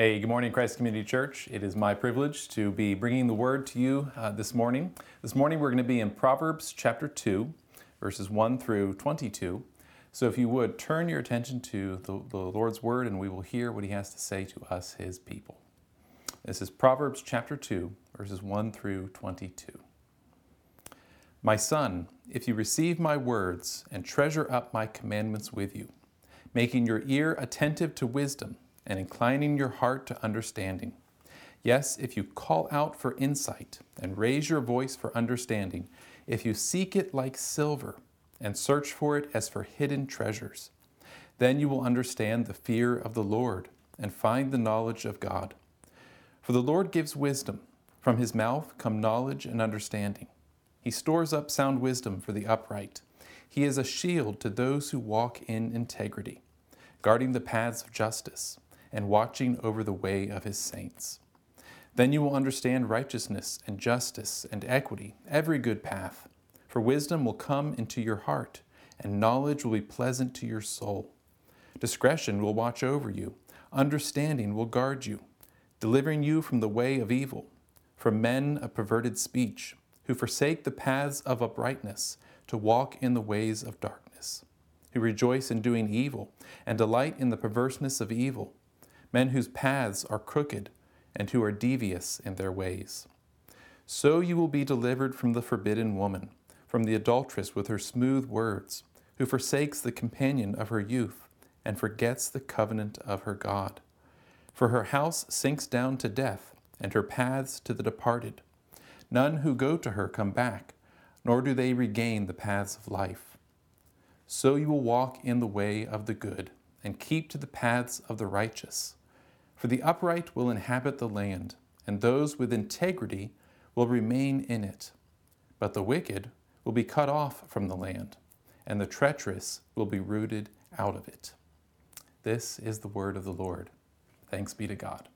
Hey, good morning, Christ Community Church. It is my privilege to be bringing the word to you uh, this morning. This morning we're going to be in Proverbs chapter 2, verses 1 through 22. So if you would turn your attention to the, the Lord's word and we will hear what he has to say to us, his people. This is Proverbs chapter 2, verses 1 through 22. My son, if you receive my words and treasure up my commandments with you, making your ear attentive to wisdom, and inclining your heart to understanding. Yes, if you call out for insight and raise your voice for understanding, if you seek it like silver and search for it as for hidden treasures, then you will understand the fear of the Lord and find the knowledge of God. For the Lord gives wisdom, from his mouth come knowledge and understanding. He stores up sound wisdom for the upright. He is a shield to those who walk in integrity, guarding the paths of justice and watching over the way of his saints. Then you will understand righteousness and justice and equity, every good path. For wisdom will come into your heart, and knowledge will be pleasant to your soul. Discretion will watch over you, understanding will guard you, delivering you from the way of evil, from men of perverted speech, who forsake the paths of uprightness to walk in the ways of darkness, who rejoice in doing evil and delight in the perverseness of evil men whose paths are crooked and who are devious in their ways. So you will be delivered from the forbidden woman, from the adulteress with her smooth words, who forsakes the companion of her youth and forgets the covenant of her God. For her house sinks down to death, and her paths to the departed. None who go to her come back, nor do they regain the paths of life. So you will walk in the way of the good, and keep to the paths of the righteous. For the upright will inhabit the land, and those with integrity will remain in it. But the wicked will be cut off from the land, and the treacherous will be rooted out of it. This is the word of the Lord. Thanks be to God.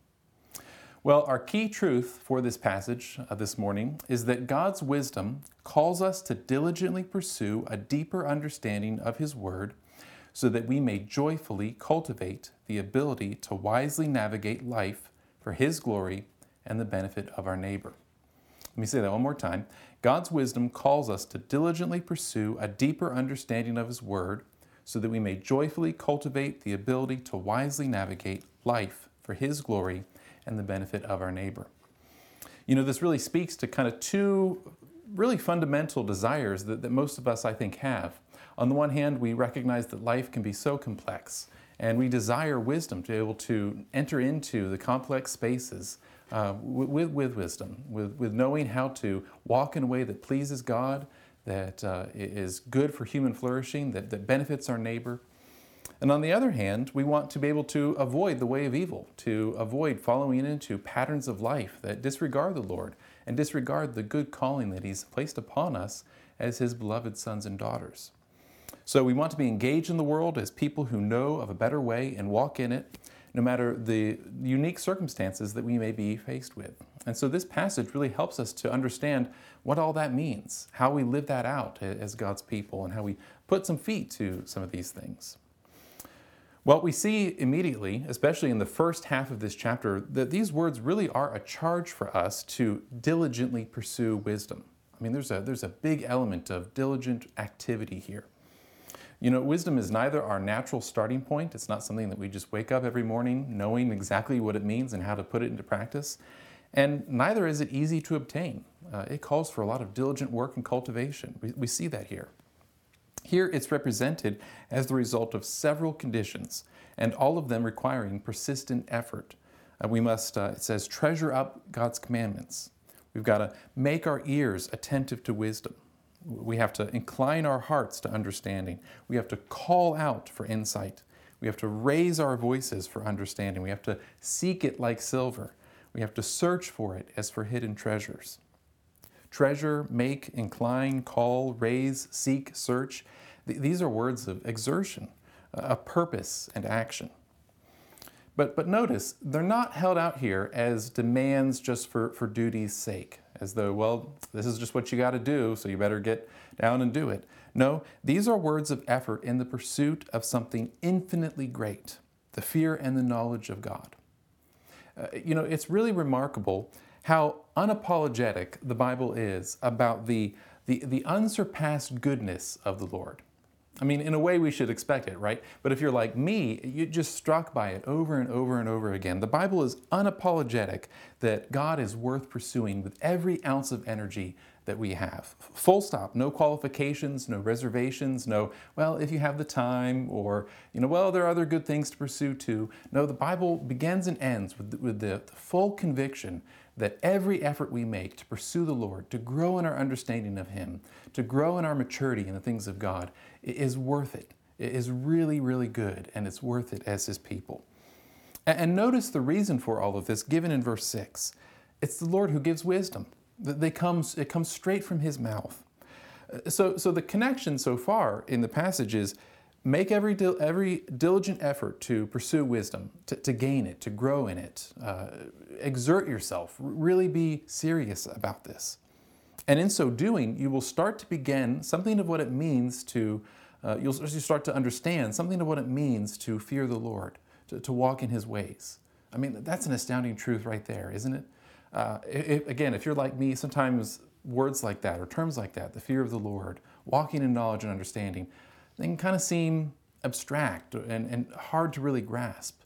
Well, our key truth for this passage uh, this morning is that God's wisdom calls us to diligently pursue a deeper understanding of His Word so that we may joyfully cultivate the ability to wisely navigate life for His glory and the benefit of our neighbor. Let me say that one more time. God's wisdom calls us to diligently pursue a deeper understanding of His Word so that we may joyfully cultivate the ability to wisely navigate life for His glory and the benefit of our neighbor. You know, this really speaks to kind of two really fundamental desires that, that most of us, I think, have. On the one hand, we recognize that life can be so complex, and we desire wisdom to be able to enter into the complex spaces uh, with, with wisdom, with, with knowing how to walk in a way that pleases God, that uh, is good for human flourishing, that, that benefits our neighbor. And on the other hand, we want to be able to avoid the way of evil, to avoid following into patterns of life that disregard the Lord and disregard the good calling that He's placed upon us as His beloved sons and daughters. So we want to be engaged in the world as people who know of a better way and walk in it, no matter the unique circumstances that we may be faced with. And so this passage really helps us to understand what all that means, how we live that out as God's people, and how we put some feet to some of these things. Well, we see immediately, especially in the first half of this chapter, that these words really are a charge for us to diligently pursue wisdom. I mean, there's a, there's a big element of diligent activity here. You know, wisdom is neither our natural starting point, it's not something that we just wake up every morning knowing exactly what it means and how to put it into practice, and neither is it easy to obtain. Uh, it calls for a lot of diligent work and cultivation. We, we see that here. Here it's represented as the result of several conditions, and all of them requiring persistent effort. Uh, we must, uh, it says, treasure up God's commandments. We've got to make our ears attentive to wisdom. We have to incline our hearts to understanding. We have to call out for insight. We have to raise our voices for understanding. We have to seek it like silver. We have to search for it as for hidden treasures. Treasure, make, incline, call, raise, seek, search. These are words of exertion, a purpose, and action. But, but notice, they're not held out here as demands just for, for duty's sake as though, well, this is just what you got to do, so you better get down and do it. No, these are words of effort in the pursuit of something infinitely great the fear and the knowledge of God. Uh, you know, it's really remarkable how unapologetic the Bible is about the, the, the unsurpassed goodness of the Lord. I mean, in a way, we should expect it, right? But if you're like me, you're just struck by it over and over and over again. The Bible is unapologetic that God is worth pursuing with every ounce of energy that we have. Full stop. No qualifications, no reservations, no, well, if you have the time, or, you know, well, there are other good things to pursue too. No, the Bible begins and ends with, with the full conviction that every effort we make to pursue the Lord, to grow in our understanding of Him, to grow in our maturity in the things of God, is worth it. It is really, really good, and it's worth it as His people. And notice the reason for all of this given in verse 6. It's the Lord who gives wisdom. They comes, it comes straight from His mouth. Uh, so, so the connection so far in the passage is Make every, every diligent effort to pursue wisdom, to, to gain it, to grow in it. Uh, exert yourself. Really be serious about this. And in so doing, you will start to begin something of what it means to, uh, you'll you start to understand something of what it means to fear the Lord, to, to walk in His ways. I mean, that's an astounding truth right there, isn't it? Uh, again, if you're like me, sometimes words like that or terms like that, the fear of the Lord, walking in knowledge and understanding, they can kind of seem abstract and, and hard to really grasp.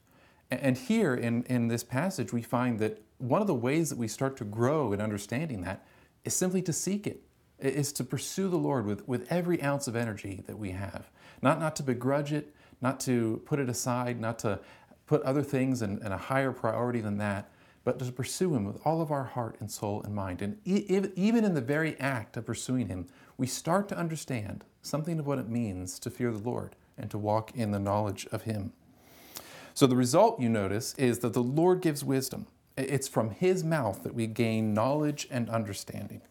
And here in, in this passage, we find that one of the ways that we start to grow in understanding that is simply to seek it, is to pursue the Lord with, with every ounce of energy that we have. Not, not to begrudge it, not to put it aside, not to put other things in, in a higher priority than that, but to pursue Him with all of our heart and soul and mind. And even in the very act of pursuing Him, we start to understand something of what it means to fear the Lord and to walk in the knowledge of Him. So the result, you notice, is that the Lord gives wisdom. It's from His mouth that we gain knowledge and understanding.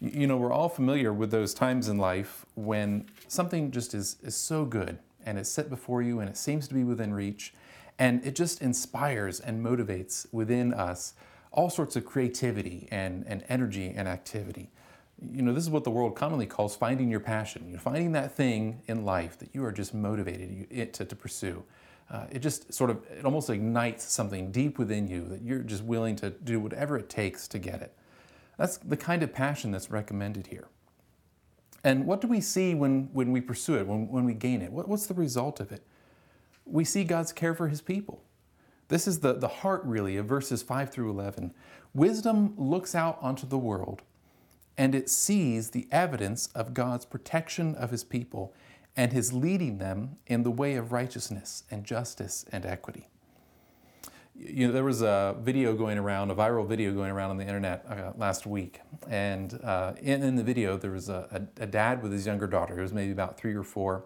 You know, we're all familiar with those times in life when something just is, is so good and it's set before you and it seems to be within reach and it just inspires and motivates within us all sorts of creativity and, and energy and activity you know, this is what the world commonly calls finding your passion. You know, finding that thing in life that you are just motivated to, to pursue. Uh, it just sort of, it almost ignites something deep within you that you're just willing to do whatever it takes to get it. That's the kind of passion that's recommended here. And what do we see when, when we pursue it, when, when we gain it? What, what's the result of it? We see God's care for his people. This is the, the heart, really, of verses 5 through 11. Wisdom looks out onto the world and it sees the evidence of God's protection of his people and his leading them in the way of righteousness and justice and equity. You know, there was a video going around, a viral video going around on the internet uh, last week. And uh, in, in, the video, there was a, a, a, dad with his younger daughter, who was maybe about three or four.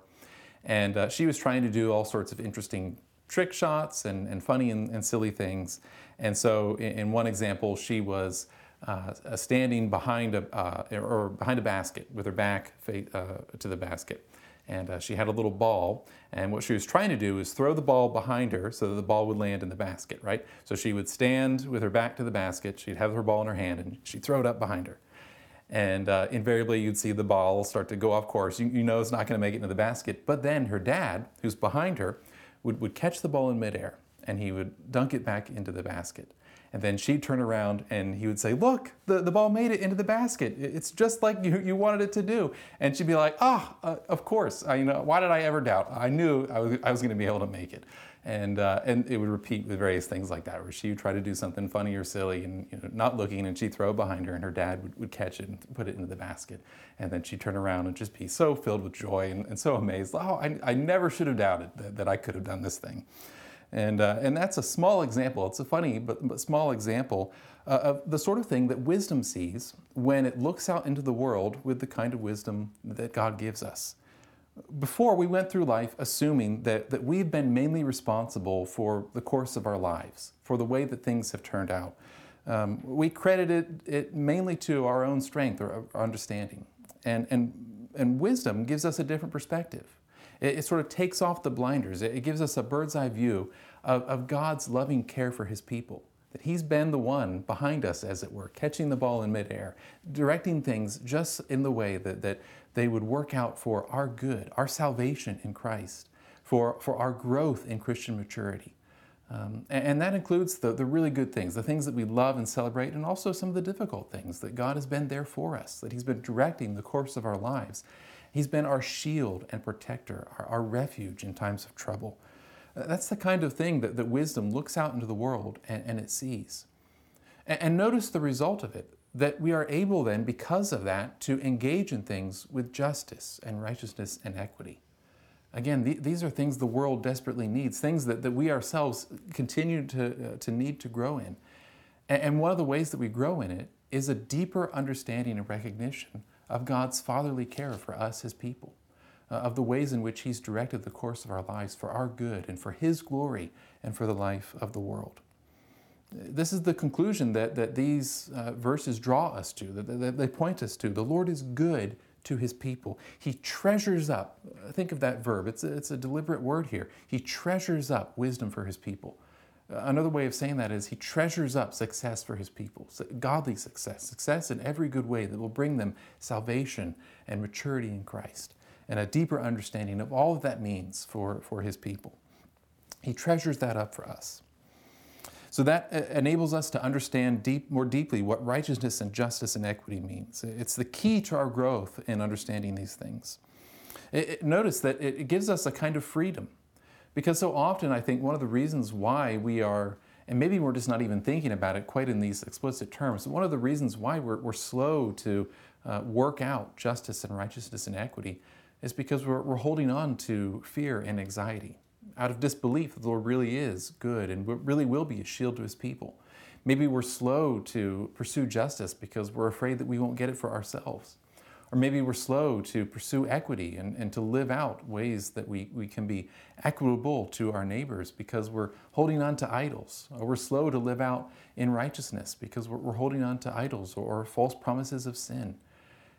And uh, she was trying to do all sorts of interesting trick shots and, and funny and, and silly things. And so, in, in one example, she was uh, standing behind a uh, or behind a basket with her back uh, to the basket, and uh, she had a little ball. And what she was trying to do is throw the ball behind her so that the ball would land in the basket. Right. So she would stand with her back to the basket. She'd have her ball in her hand, and she'd throw it up behind her. And uh, invariably, you'd see the ball start to go off course. You, you know it's not going to make it into the basket. But then her dad, who's behind her, would, would catch the ball in midair and he would dunk it back into the basket. And then she'd turn around and he would say, Look, the, the ball made it into the basket. It's just like you, you wanted it to do. And she'd be like, Ah, oh, uh, of course. I, you know, why did I ever doubt? I knew I was, I was going to be able to make it. And, uh, and it would repeat with various things like that, where she would try to do something funny or silly and you know, not looking, and she'd throw it behind her, and her dad would, would catch it and put it into the basket. And then she'd turn around and just be so filled with joy and, and so amazed. Oh, I, I never should have doubted that, that I could have done this thing. And, uh, and that's a small example. It's a funny but, but small example uh, of the sort of thing that wisdom sees when it looks out into the world with the kind of wisdom that God gives us. Before, we went through life assuming that, that we've been mainly responsible for the course of our lives, for the way that things have turned out. Um, we credited it mainly to our own strength or understanding. And, and, and wisdom gives us a different perspective. It, it sort of takes off the blinders. It, it gives us a bird's eye view of, of God's loving care for his people. That he's been the one behind us, as it were, catching the ball in midair, directing things just in the way that, that they would work out for our good, our salvation in Christ, for, for our growth in Christian maturity. Um, and, and, that includes the, the really good things, the things that we love and celebrate, and also some of the difficult things that God has been there for us, that He's been directing the course of our lives. He's been our shield and protector, our, our refuge in times of trouble. That's the kind of thing that, that wisdom looks out into the world and, and it sees. And, and notice the result of it that we are able then, because of that, to engage in things with justice and righteousness and equity. Again, th- these are things the world desperately needs, things that, that we ourselves continue to, uh, to need to grow in. And, and one of the ways that we grow in it is a deeper understanding and recognition of God's fatherly care for us, His people, uh, of the ways in which He's directed the course of our lives for our good and for His glory and for the life of the world. This is the conclusion that, that these uh, verses draw us to, that, that they point us to. The Lord is good to his people. He treasures up, think of that verb, it's a, it's a deliberate word here. He treasures up wisdom for his people. Uh, another way of saying that is he treasures up success for his people, godly success, success in every good way that will bring them salvation and maturity in Christ, and a deeper understanding of all that, that means for, for his people. He treasures that up for us. So that uh, enables us to understand deep, more deeply what righteousness and justice and equity means. It's the key to our growth in understanding these things. It, it, notice that it, it gives us a kind of freedom. Because so often, I think one of the reasons why we are, and maybe we're just not even thinking about it quite in these explicit terms, one of the reasons why we're, we're slow to uh, work out justice and righteousness and equity is because we're, we're holding on to fear and anxiety out of disbelief that the Lord really is good and really will be a shield to his people. Maybe we're slow to pursue justice because we're afraid that we won't get it for ourselves. Or maybe we're slow to pursue equity and, and to live out ways that we, we can be equitable to our neighbors because we're holding on to idols. Or we're slow to live out in righteousness because we're, we're holding on to idols or, or false promises of sin.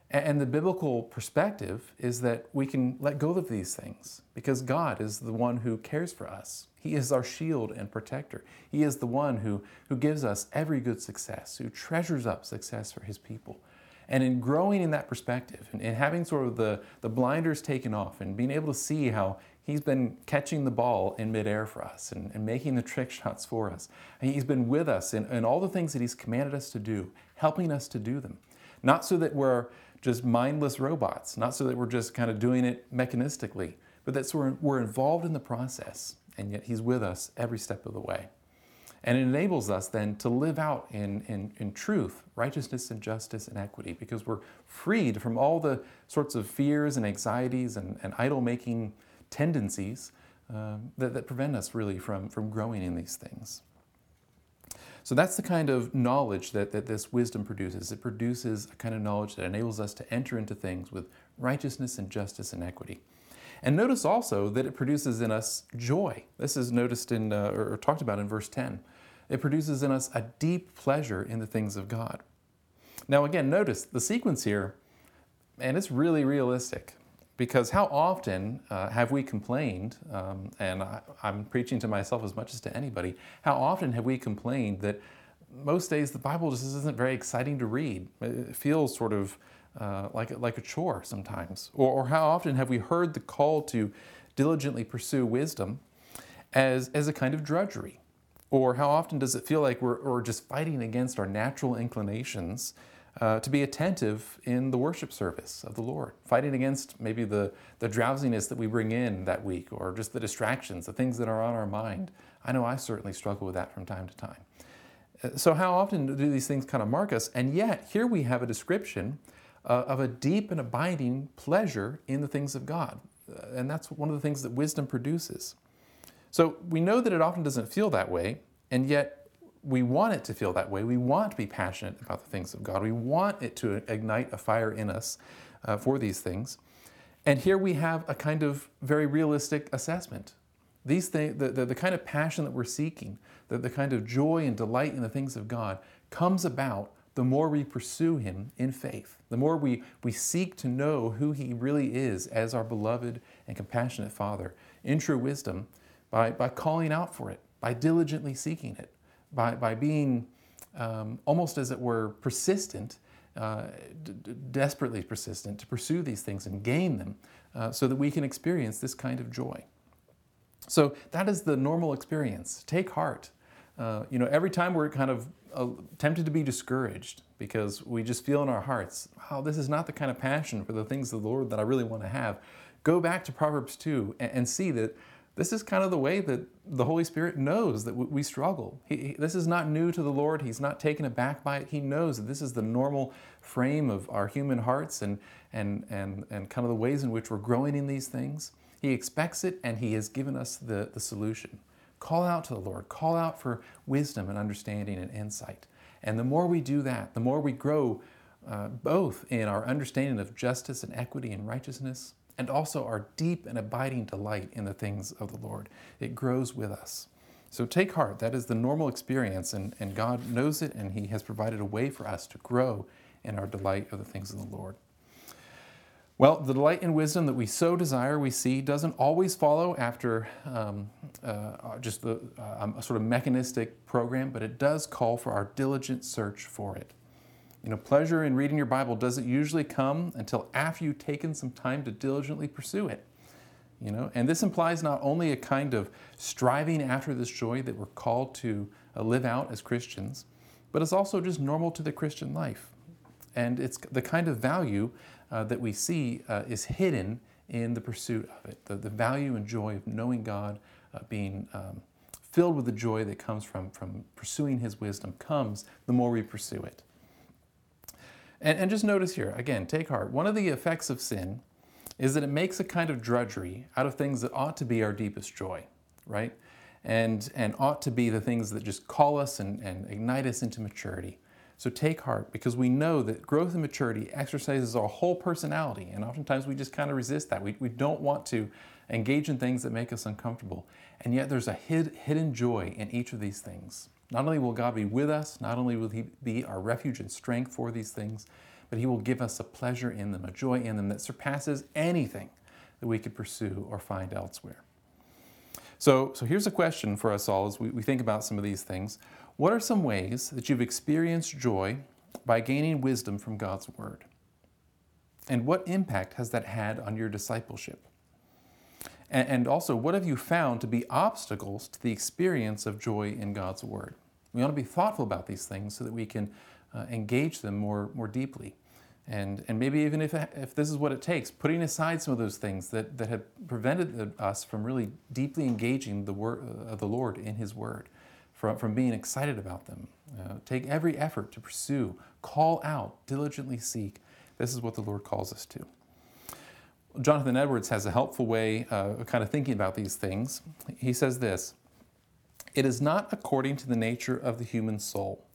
And the biblical perspective is that we can let go of these things because God is the one who cares for us. He is our shield and protector. He is the one who, who gives us every good success, who treasures up success for his people. And in growing in that perspective and, and having sort of the, the blinders taken off and being able to see how he's been catching the ball in midair for us and, and making the trick shots for us, he's been with us in, in all the things that he's commanded us to do, helping us to do them. Not so that we're just mindless robots, not so that we're just kind of doing it mechanistically, but that we're, we're involved in the process, and yet He's with us every step of the way. And it enables us then to live out in, in, in truth, righteousness and justice and equity, because we're freed from all the sorts of fears and anxieties and, and idol making tendencies um, that, that prevent us really from, from growing in these things. So that's the kind of knowledge that, that this wisdom produces. It produces a kind of knowledge that enables us to enter into things with righteousness and justice and equity. And notice also that it produces in us joy. This is noticed in, uh, or, or talked about in verse 10. It produces in us a deep pleasure in the things of God. Now, again, notice the sequence here, and it's really realistic. Because how often uh, have we complained, um, and I, am preaching to myself as much as to anybody, how often have we complained that most days the Bible just isn't very exciting to read? It feels sort of uh, like, like a chore sometimes. Or, or how often have we heard the call to diligently pursue wisdom as, as a kind of drudgery? Or how often does it feel like we're, we're just fighting against our natural inclinations uh, to be attentive in the worship service of the Lord, fighting against maybe the, the drowsiness that we bring in that week or just the distractions, the things that are on our mind. I know I certainly struggle with that from time to time. Uh, so, how often do these things kind of mark us? And yet, here we have a description uh, of a deep and abiding pleasure in the things of God. Uh, and that's one of the things that wisdom produces. So, we know that it often doesn't feel that way, and yet we want it to feel that way. We want to be passionate about the things of God. We want it to ignite a fire in us uh, for these things. And here we have a kind of very realistic assessment. These things, the, the, the kind of passion that we're seeking, the, the kind of joy and delight in the things of God, comes about the more we pursue Him in faith, the more we, we seek to know who He really is as our beloved and compassionate Father in true wisdom by, by calling out for it, by diligently seeking it by, by being um, almost as it were persistent, uh, d- desperately persistent to pursue these things and gain them uh, so that we can experience this kind of joy. So that is the normal experience. Take heart. Uh, you know, every time we're kind of uh, tempted to be discouraged because we just feel in our hearts, wow, this is not the kind of passion for the things of the Lord that I really want to have. Go back to Proverbs 2 and, and see that this is kind of the way that the Holy Spirit knows that we struggle. He, he, this is not new to the Lord. He's not taken aback by it. He knows that this is the normal frame of our human hearts and, and, and, and kind of the ways in which we're growing in these things. He expects it and He has given us the, the solution. Call out to the Lord, call out for wisdom and understanding and insight. And the more we do that, the more we grow uh, both in our understanding of justice and equity and righteousness, and also our deep and abiding delight in the things of the Lord. It grows with us. So take heart. That is the normal experience, and, and God knows it, and He has provided a way for us to grow in our delight of the things of the Lord. Well, the delight and wisdom that we so desire, we see, doesn't always follow after um, uh, just the, uh, a sort of mechanistic program, but it does call for our diligent search for it. You know, pleasure in reading your Bible doesn't usually come until after you've taken some time to diligently pursue it. You know, and this implies not only a kind of striving after this joy that we're called to uh, live out as Christians, but it's also just normal to the Christian life. And it's the kind of value uh, that we see uh, is hidden in the pursuit of it. The, the value and joy of knowing God, uh, being um, filled with the joy that comes from, from pursuing His wisdom, comes the more we pursue it. And, and just notice here, again, take heart. One of the effects of sin is that it makes a kind of drudgery out of things that ought to be our deepest joy, right? And, and ought to be the things that just call us and, and ignite us into maturity. So take heart because we know that growth and maturity exercises our whole personality. And oftentimes we just kind of resist that. We, we don't want to engage in things that make us uncomfortable. And yet there's a hid, hidden joy in each of these things. Not only will God be with us, not only will He be our refuge and strength for these things, but He will give us a pleasure in them, a joy in them that surpasses anything that we could pursue or find elsewhere. So, so here's a question for us all as we, we think about some of these things. What are some ways that you've experienced joy by gaining wisdom from God's Word? And what impact has that had on your discipleship? And also, what have you found to be obstacles to the experience of joy in God's Word? We want to be thoughtful about these things so that we can uh, engage them more, more deeply. And, and maybe even if, if this is what it takes, putting aside some of those things that, that have prevented us from really deeply engaging the word uh, the Lord in His Word, from, from being excited about them. Uh, take every effort to pursue, call out, diligently seek. This is what the Lord calls us to. Jonathan Edwards has a helpful way uh, of kind of thinking about these things. He says this It is not according to the nature of the human soul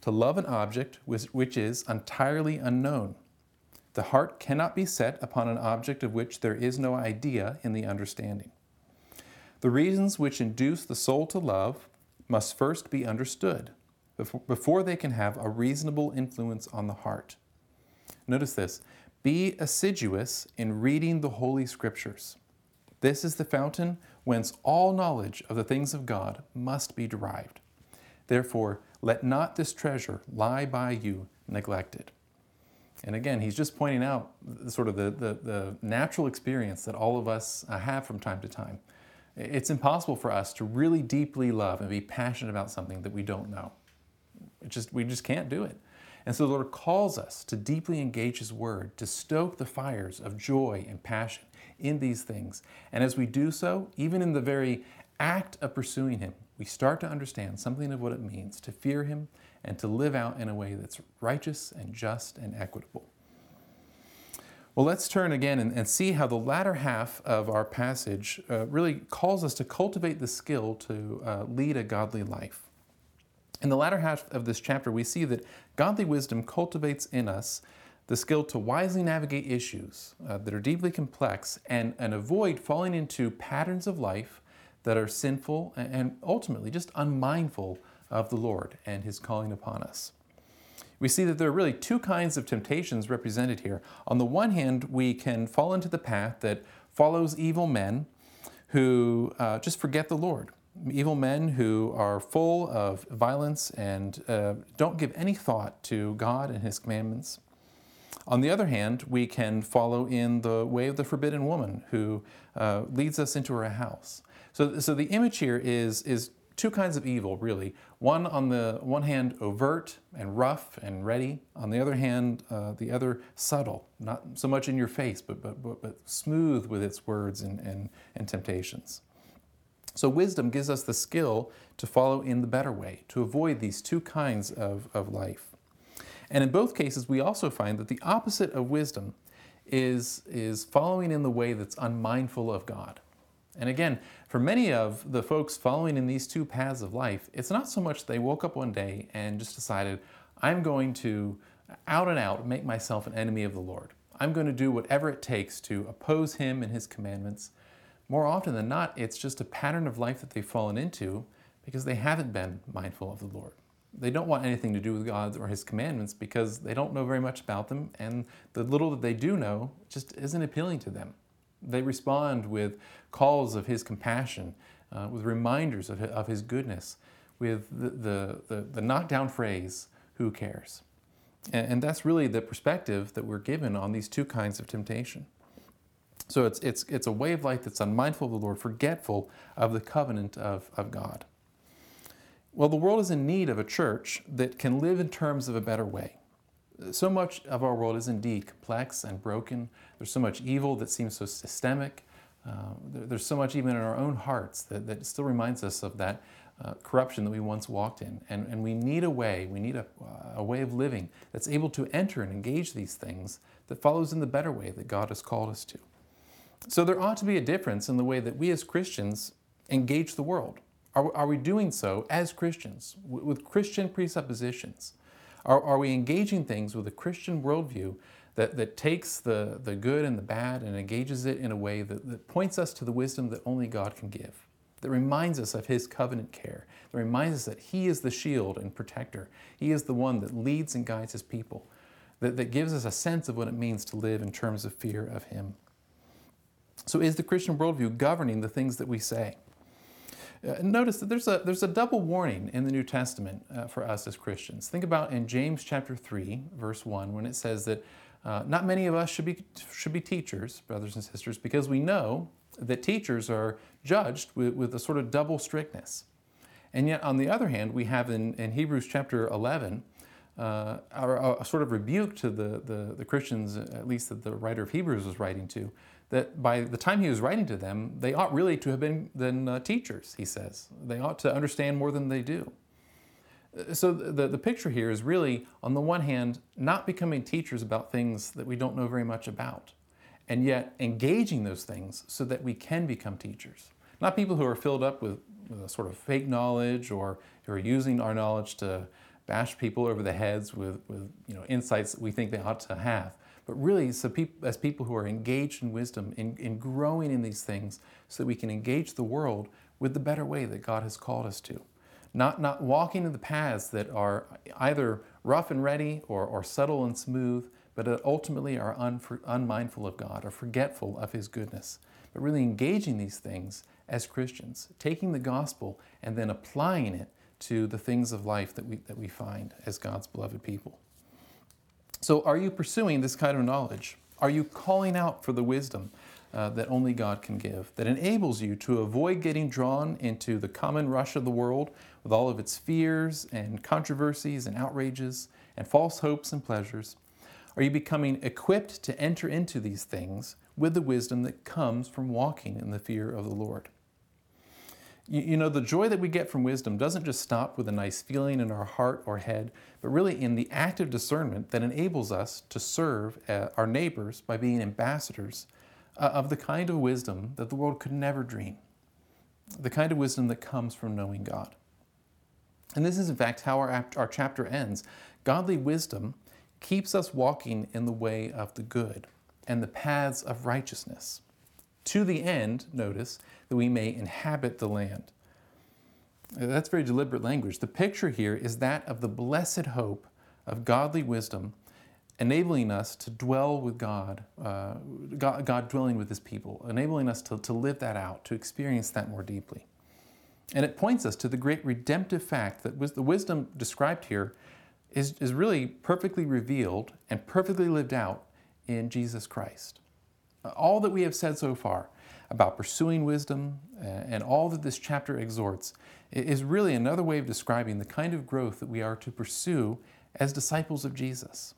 to love an object which is entirely unknown. The heart cannot be set upon an object of which there is no idea in the understanding. The reasons which induce the soul to love must first be understood before they can have a reasonable influence on the heart. Notice this be assiduous in reading the Holy Scriptures. This is the fountain whence all knowledge of the things of God must be derived. Therefore, let not this treasure lie by you neglected. And again, he's just pointing out sort of the, the, the, natural experience that all of us uh, have from time to time. It's impossible for us to really deeply love and be passionate about something that we don't know. It just, we just can't do it. And so the Lord calls us to deeply engage His Word, to stoke the fires of joy and passion in these things. And as we do so, even in the very act of pursuing Him, we start to understand something of what it means to fear Him and to live out in a way that's righteous and just and equitable. Well, let's turn again and, and see how the latter half of our passage uh, really calls us to cultivate the skill to uh, lead a godly life. In the latter half of this chapter, we see that godly wisdom cultivates in us the skill to wisely navigate issues uh, that are deeply complex and, and avoid falling into patterns of life that are sinful and ultimately just unmindful of the Lord and His calling upon us. We see that there are really two kinds of temptations represented here. On the one hand, we can fall into the path that follows evil men who uh, just forget the Lord evil men who are full of violence and uh, don't give any thought to God and His commandments. On the other hand, we can follow in the way of the forbidden woman who uh, leads us into her house. So, so the image here is, is two kinds of evil, really. One, on the one hand, overt and rough and ready. On the other hand, uh, the other subtle, not so much in your face, but, but, but, but smooth with its words and, and, and temptations. So, wisdom gives us the skill to follow in the better way, to avoid these two kinds of, of life. And in both cases, we also find that the opposite of wisdom is, is following in the way that's unmindful of God. And again, for many of the folks following in these two paths of life, it's not so much they woke up one day and just decided, I'm going to out and out make myself an enemy of the Lord. I'm going to do whatever it takes to oppose Him and His commandments more often than not, it's just a pattern of life that they've fallen into because they haven't been mindful of the Lord. They don't want anything to do with God or His commandments because they don't know very much about them, and the little that they do know just isn't appealing to them. They respond with calls of His compassion, uh, with reminders of, of His goodness, with the, the, the, the knockdown phrase, Who cares? And, and that's really the perspective that we're given on these two kinds of temptation. So it's, it's, it's a way of life that's unmindful of the Lord, forgetful of the covenant of, of God. Well, the world is in need of a church that can live in terms of a better way. So much of our world is indeed complex and broken. There's so much evil that seems so systemic. Uh, there's so much even in our own hearts that, that still reminds us of that uh, corruption that we once walked in. And, and we need a way, we need a, a way of living that's able to enter and engage these things that follows in the better way that God has called us to. So there ought to be a difference in the way that we as Christians engage the world. Are, are we doing so as Christians, with Christian presuppositions? Are, are we engaging things with a Christian worldview that, that takes the, the good and the bad and engages it in a way that, that points us to the wisdom that only God can give? That reminds us of His covenant care, that reminds us that He is the shield and protector. He is the one that leads and guides His people, that, that gives us a sense of what it means to live in terms of fear of Him. So, is the Christian worldview governing the things that we say? Uh, notice that there's a, there's a double warning in the New Testament uh, for us as Christians. Think about in James chapter 3, verse 1, when it says that uh, not many of us should be, should be teachers, brothers and sisters, because we know that teachers are judged with, with a sort of double strictness. And yet, on the other hand, we have in, in Hebrews chapter 11 uh, a, a, sort of rebuke to the, the, the Christians, at least that the writer of Hebrews was writing to, that by the time he was writing to them, they ought really to have been, been uh, teachers, he says. They ought to understand more than they do. Uh, so the, the picture here is really, on the one hand, not becoming teachers about things that we don't know very much about, and yet engaging those things so that we can become teachers. Not people who are filled up with, with a sort of fake knowledge or who are using our knowledge to bash people over the heads with, with you know, insights that we think they ought to have, but really so peop- as people who are engaged in wisdom, in, in growing in these things, so that we can engage the world with the better way that God has called us to. Not, not walking in the paths that are either rough and ready or, or subtle and smooth, but that ultimately are unfor- unmindful of God or forgetful of His goodness. But really engaging these things as Christians, taking the gospel and then applying it to the things of life that we, that we find as God's beloved people. So, are you pursuing this kind of knowledge? Are you calling out for the wisdom uh, that only God can give, that enables you to avoid getting drawn into the common rush of the world with all of its fears and controversies and outrages and false hopes and pleasures? Are you becoming equipped to enter into these things with the wisdom that comes from walking in the fear of the Lord? You, you know, the joy that we get from wisdom doesn't just stop with a nice feeling in our heart or head, but really in the active discernment that enables us to serve uh, our neighbors by being ambassadors uh, of the kind of wisdom that the world could never dream, the kind of wisdom that comes from knowing God. And this is, in fact, how our, our chapter ends. Godly wisdom keeps us walking in the way of the good and the paths of righteousness to the end, notice, that we may inhabit the land. That's very deliberate language. The picture here is that of the blessed hope of godly wisdom, enabling us to dwell with God, uh, God, God, dwelling with His people, enabling us to, to live that out, to experience that more deeply. And it points us to the great redemptive fact that the wisdom described here is, is really perfectly revealed and perfectly lived out in Jesus Christ all that we have said so far about pursuing wisdom, and all that this chapter exhorts is really another way of describing the kind of growth that we are to pursue as disciples of Jesus.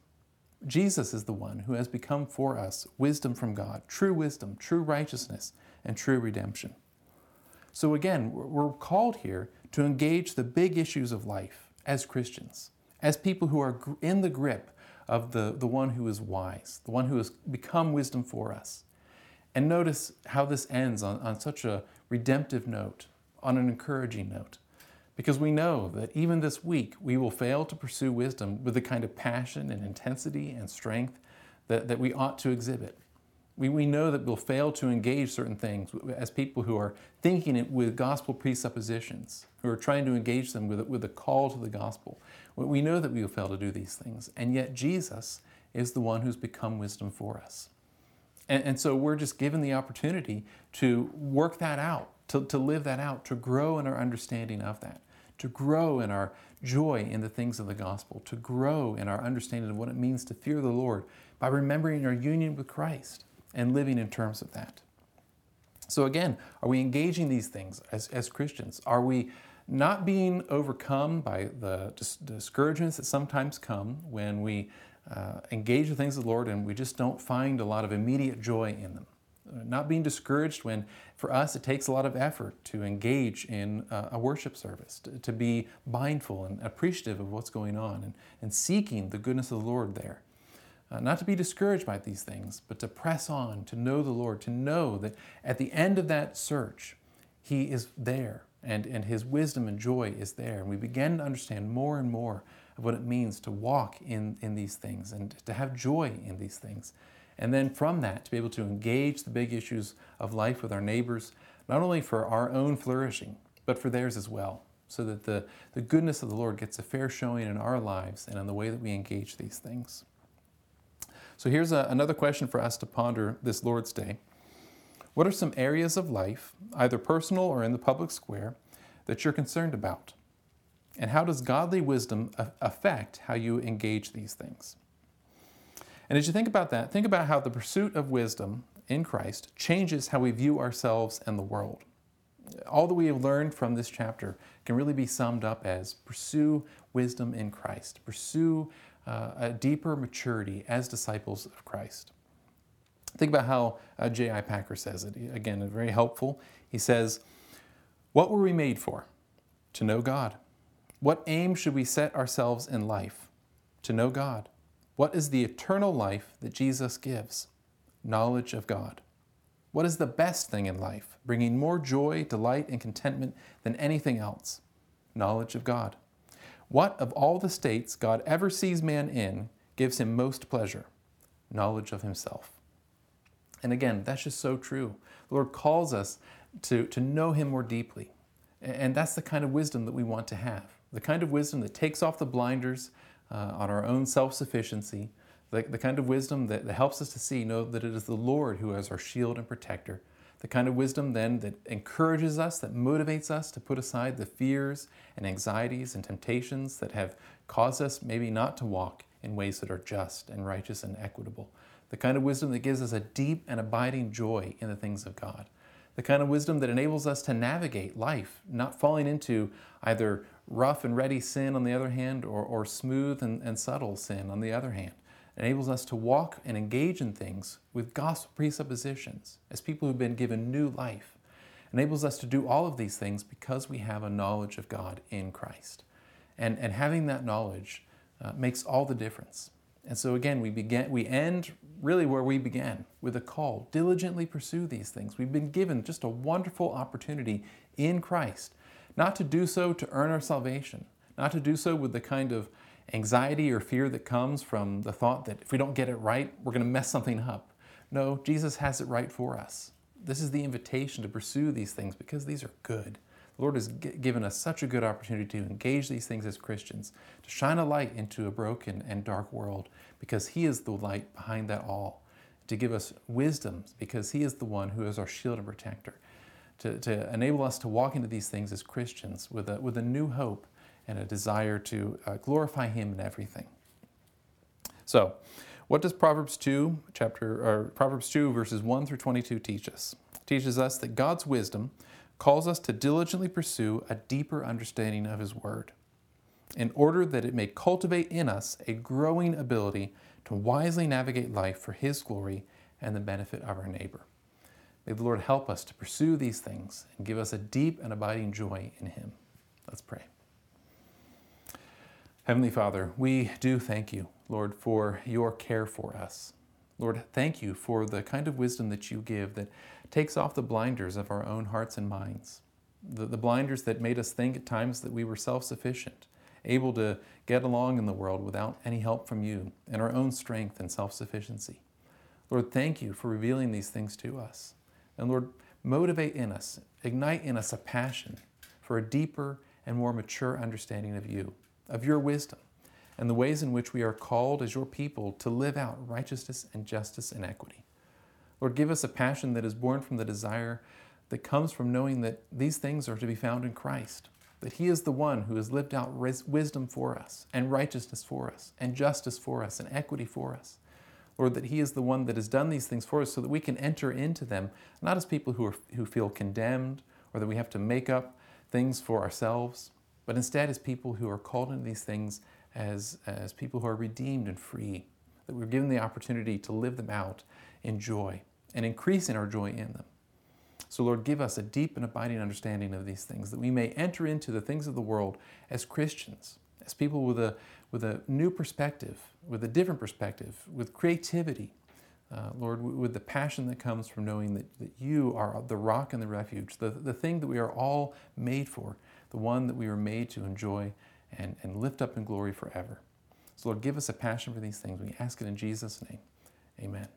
Jesus is the one who has become for us wisdom from God, true wisdom, true righteousness, and true redemption. So again, we're called here to engage the big issues of life as Christians, as people who are in the grip of the, the one who is wise, the one who has become wisdom for us. And notice how this ends on, on such a redemptive note, on an encouraging note. Because we know that even this week we will fail to pursue wisdom with the kind of passion and intensity and strength that, that we ought to exhibit. We, we know that we'll fail to engage certain things as people who are thinking it with gospel presuppositions, who are trying to engage them with, with a call to the gospel. We know that we will fail to do these things, and yet Jesus is the one who's become wisdom for us. And, and so we're just given the opportunity to work that out, to, to live that out, to grow in our understanding of that, to grow in our joy in the things of the gospel, to grow in our understanding of what it means to fear the Lord by remembering our union with Christ and living in terms of that. So, again, are we engaging these things as, as Christians? Are we not being overcome by the dis- discouragements that sometimes come when we uh, engage the things of the Lord and we just don't find a lot of immediate joy in them? Not being discouraged when, for us, it takes a lot of effort to engage in uh, a worship service, to, to, be mindful and appreciative of what's going on and, and seeking the goodness of the Lord there. Uh, not to be discouraged by these things, but to press on, to know the Lord, to know that at the end of that search, He is there and, and His wisdom and joy is there. And we begin to understand more and more of what it means to walk in, in these things and to have joy in these things. And then from that, to be able to engage the big issues of life with our neighbors, not only for our own flourishing, but for theirs as well, so that the, the goodness of the Lord gets a fair showing in our lives and in the way that we engage these things. So here's a, another question for us to ponder this Lord's Day. What are some areas of life, either personal or in the public square, that you're concerned about? And how does godly wisdom affect how you engage these things? And as you think about that, think about how the pursuit of wisdom in Christ changes how we view ourselves and the world. All that we have learned from this chapter can really be summed up as pursue wisdom in Christ, pursue uh, a deeper maturity as disciples of Christ. Think about how uh, J.I. Packer says it. Again, very helpful. He says, What were we made for? To know God. What aim should we set ourselves in life? To know God. What is the eternal life that Jesus gives? Knowledge of God. What is the best thing in life, bringing more joy, delight, and contentment than anything else? Knowledge of God. What of all the states God ever sees man in gives him most pleasure? Knowledge of himself. And again, that's just so true. The Lord calls us to, to know him more deeply. And that's the kind of wisdom that we want to have. The kind of wisdom that takes off the blinders uh, on our own self sufficiency, the, the kind of wisdom that, that helps us to see, know that it is the Lord who is our shield and protector, the kind of wisdom then that encourages us, that motivates us to put aside the fears and anxieties and temptations that have caused us maybe not to walk in ways that are just and righteous and equitable. The kind of wisdom that gives us a deep and abiding joy in the things of God. The kind of wisdom that enables us to navigate life, not falling into either rough and ready sin on the other hand or, or smooth and, and subtle sin on the other hand enables us to walk and engage in things with gospel presuppositions as people who've been given new life. Enables us to do all of these things because we have a knowledge of God in Christ. And, and having that knowledge uh, makes all the difference. And so again, we begin we end really where we began with a call. Diligently pursue these things. We've been given just a wonderful opportunity in Christ, not to do so to earn our salvation, not to do so with the kind of anxiety or fear that comes from the thought that if we don't get it right, we're going to mess something up. No, Jesus has it right for us. This is the invitation to pursue these things because these are good. The Lord has given us such a good opportunity to engage these things as Christians, to shine a light into a broken and dark world because He is the light behind that all, to give us wisdom because He is the one who is our shield and protector, to, to enable us to walk into these things as Christians with a, with a new hope and a desire to uh, glorify Him in everything. So, what does Proverbs 2, chapter, or Proverbs 2, verses 1 through 22 teach us? It teaches us that God's wisdom calls us to diligently pursue a deeper understanding of His Word, in order that it may cultivate in us a growing ability to wisely navigate life for His glory and the benefit of our neighbor. May the Lord help us to pursue these things and give us a deep and abiding joy in Him. Let's pray. Heavenly Father, we do thank you, Lord, for your care for us. Lord, thank you for the kind of wisdom that you give that takes off the blinders of our own hearts and minds, the, the blinders that made us think at times that we were self sufficient, able to get along in the world without any help from you and our own strength and self sufficiency. Lord, thank you for revealing these things to us. And Lord, motivate in us, ignite in us a passion for a deeper and more mature understanding of you, of your wisdom, and the ways in which we are called as your people to live out righteousness and justice and equity. Lord, give us a passion that is born from the desire that comes from knowing that these things are to be found in Christ, that He is the one who has lived out wisdom for us, and righteousness for us, and justice for us, and equity for us. Lord, that He is the one that has done these things for us so that we can enter into them, not as people who, are, who feel condemned or that we have to make up things for ourselves, but instead as people who are called into these things as, as people who are redeemed and free, that we're given the opportunity to live them out in joy and increase in our joy in them. So, Lord, give us a deep and abiding understanding of these things, that we may enter into the things of the world as Christians, as people with a, with a new perspective, with a different perspective, with creativity. Uh, Lord, with the passion that comes from knowing that, that you are the rock and the refuge, the, the thing that we are all made for, the one that we were made to enjoy and, and lift up in glory forever. So, Lord, give us a passion for these things. We ask it in Jesus' name. Amen.